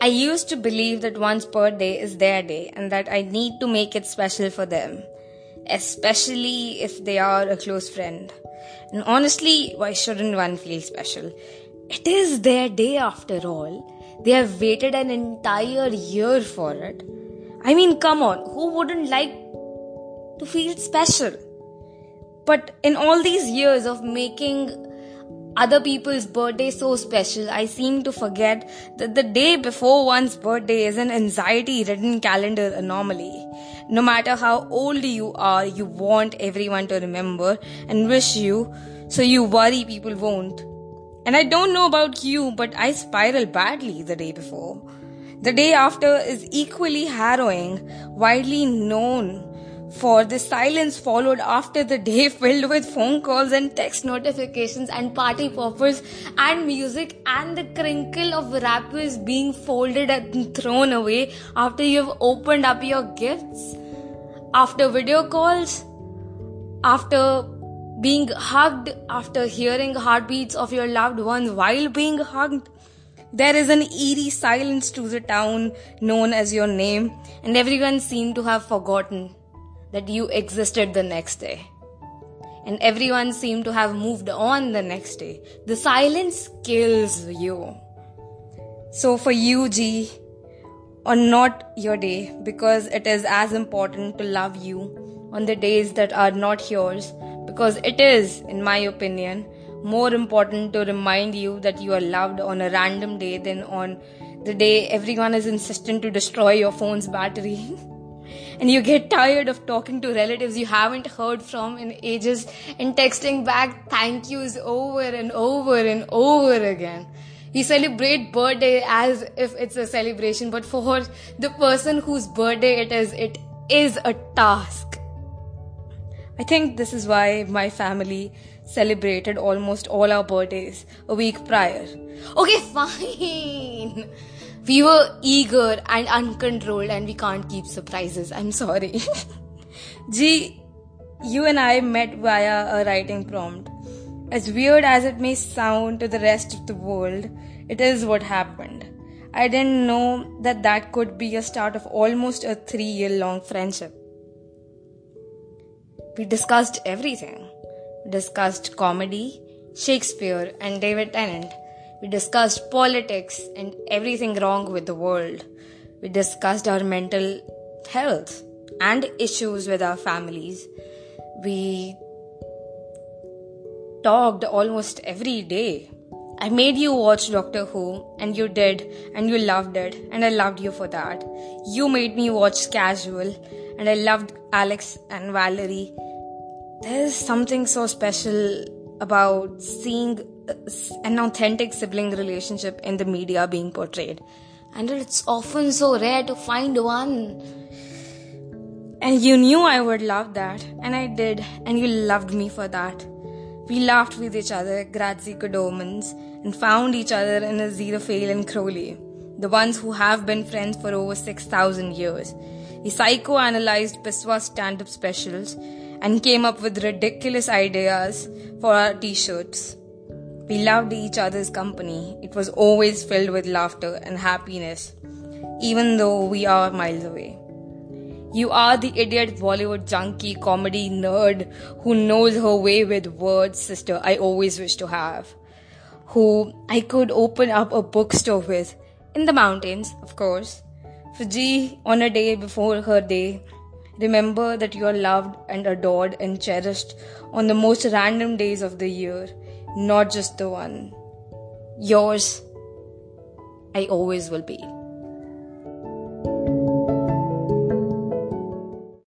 I used to believe that one's birthday is their day and that I need to make it special for them, especially if they are a close friend. And honestly, why shouldn't one feel special? It is their day after all. They have waited an entire year for it. I mean, come on, who wouldn't like to feel special? But in all these years of making other people's birthday so special, I seem to forget that the day before one's birthday is an anxiety ridden calendar anomaly. No matter how old you are, you want everyone to remember and wish you, so you worry people won't. And I don't know about you, but I spiral badly the day before. The day after is equally harrowing, widely known for the silence followed after the day filled with phone calls and text notifications and party poppers and music and the crinkle of wrappers being folded and thrown away after you've opened up your gifts, after video calls, after being hugged, after hearing heartbeats of your loved ones while being hugged. There is an eerie silence to the town known as your name, and everyone seemed to have forgotten that you existed the next day. And everyone seemed to have moved on the next day. The silence kills you. So for you, G, or not your day, because it is as important to love you on the days that are not yours, because it is, in my opinion, more important to remind you that you are loved on a random day than on the day everyone is insistent to destroy your phone's battery. and you get tired of talking to relatives you haven't heard from in ages and texting back thank yous over and over and over again. You celebrate birthday as if it's a celebration, but for the person whose birthday it is, it is a task. I think this is why my family celebrated almost all our birthdays a week prior. Okay, fine. We were eager and uncontrolled, and we can't keep surprises. I'm sorry. Gee, you and I met via a writing prompt. As weird as it may sound to the rest of the world, it is what happened. I didn't know that that could be a start of almost a three year long friendship. We discussed everything. We discussed comedy, Shakespeare, and David Tennant we discussed politics and everything wrong with the world. We discussed our mental health and issues with our families. We talked almost every day. I made you watch Doctor Who, and you did, and you loved it, and I loved you for that. You made me watch Casual, and I loved Alex and Valerie. There's something so special about seeing an authentic sibling relationship in the media being portrayed. And it's often so rare to find one. And you knew I would love that, and I did, and you loved me for that. We laughed with each other, grazie Good Omens, and found each other in Aziraphale and Crowley, the ones who have been friends for over 6,000 years. We psychoanalyzed Biswa stand up specials and came up with ridiculous ideas for our t shirts. We loved each other's company. It was always filled with laughter and happiness, even though we are miles away. You are the idiot Bollywood junkie comedy nerd who knows her way with words, sister, I always wish to have. Who I could open up a bookstore with, in the mountains, of course. Fuji, on a day before her day, remember that you are loved and adored and cherished on the most random days of the year not just the one. Yours, I always will be.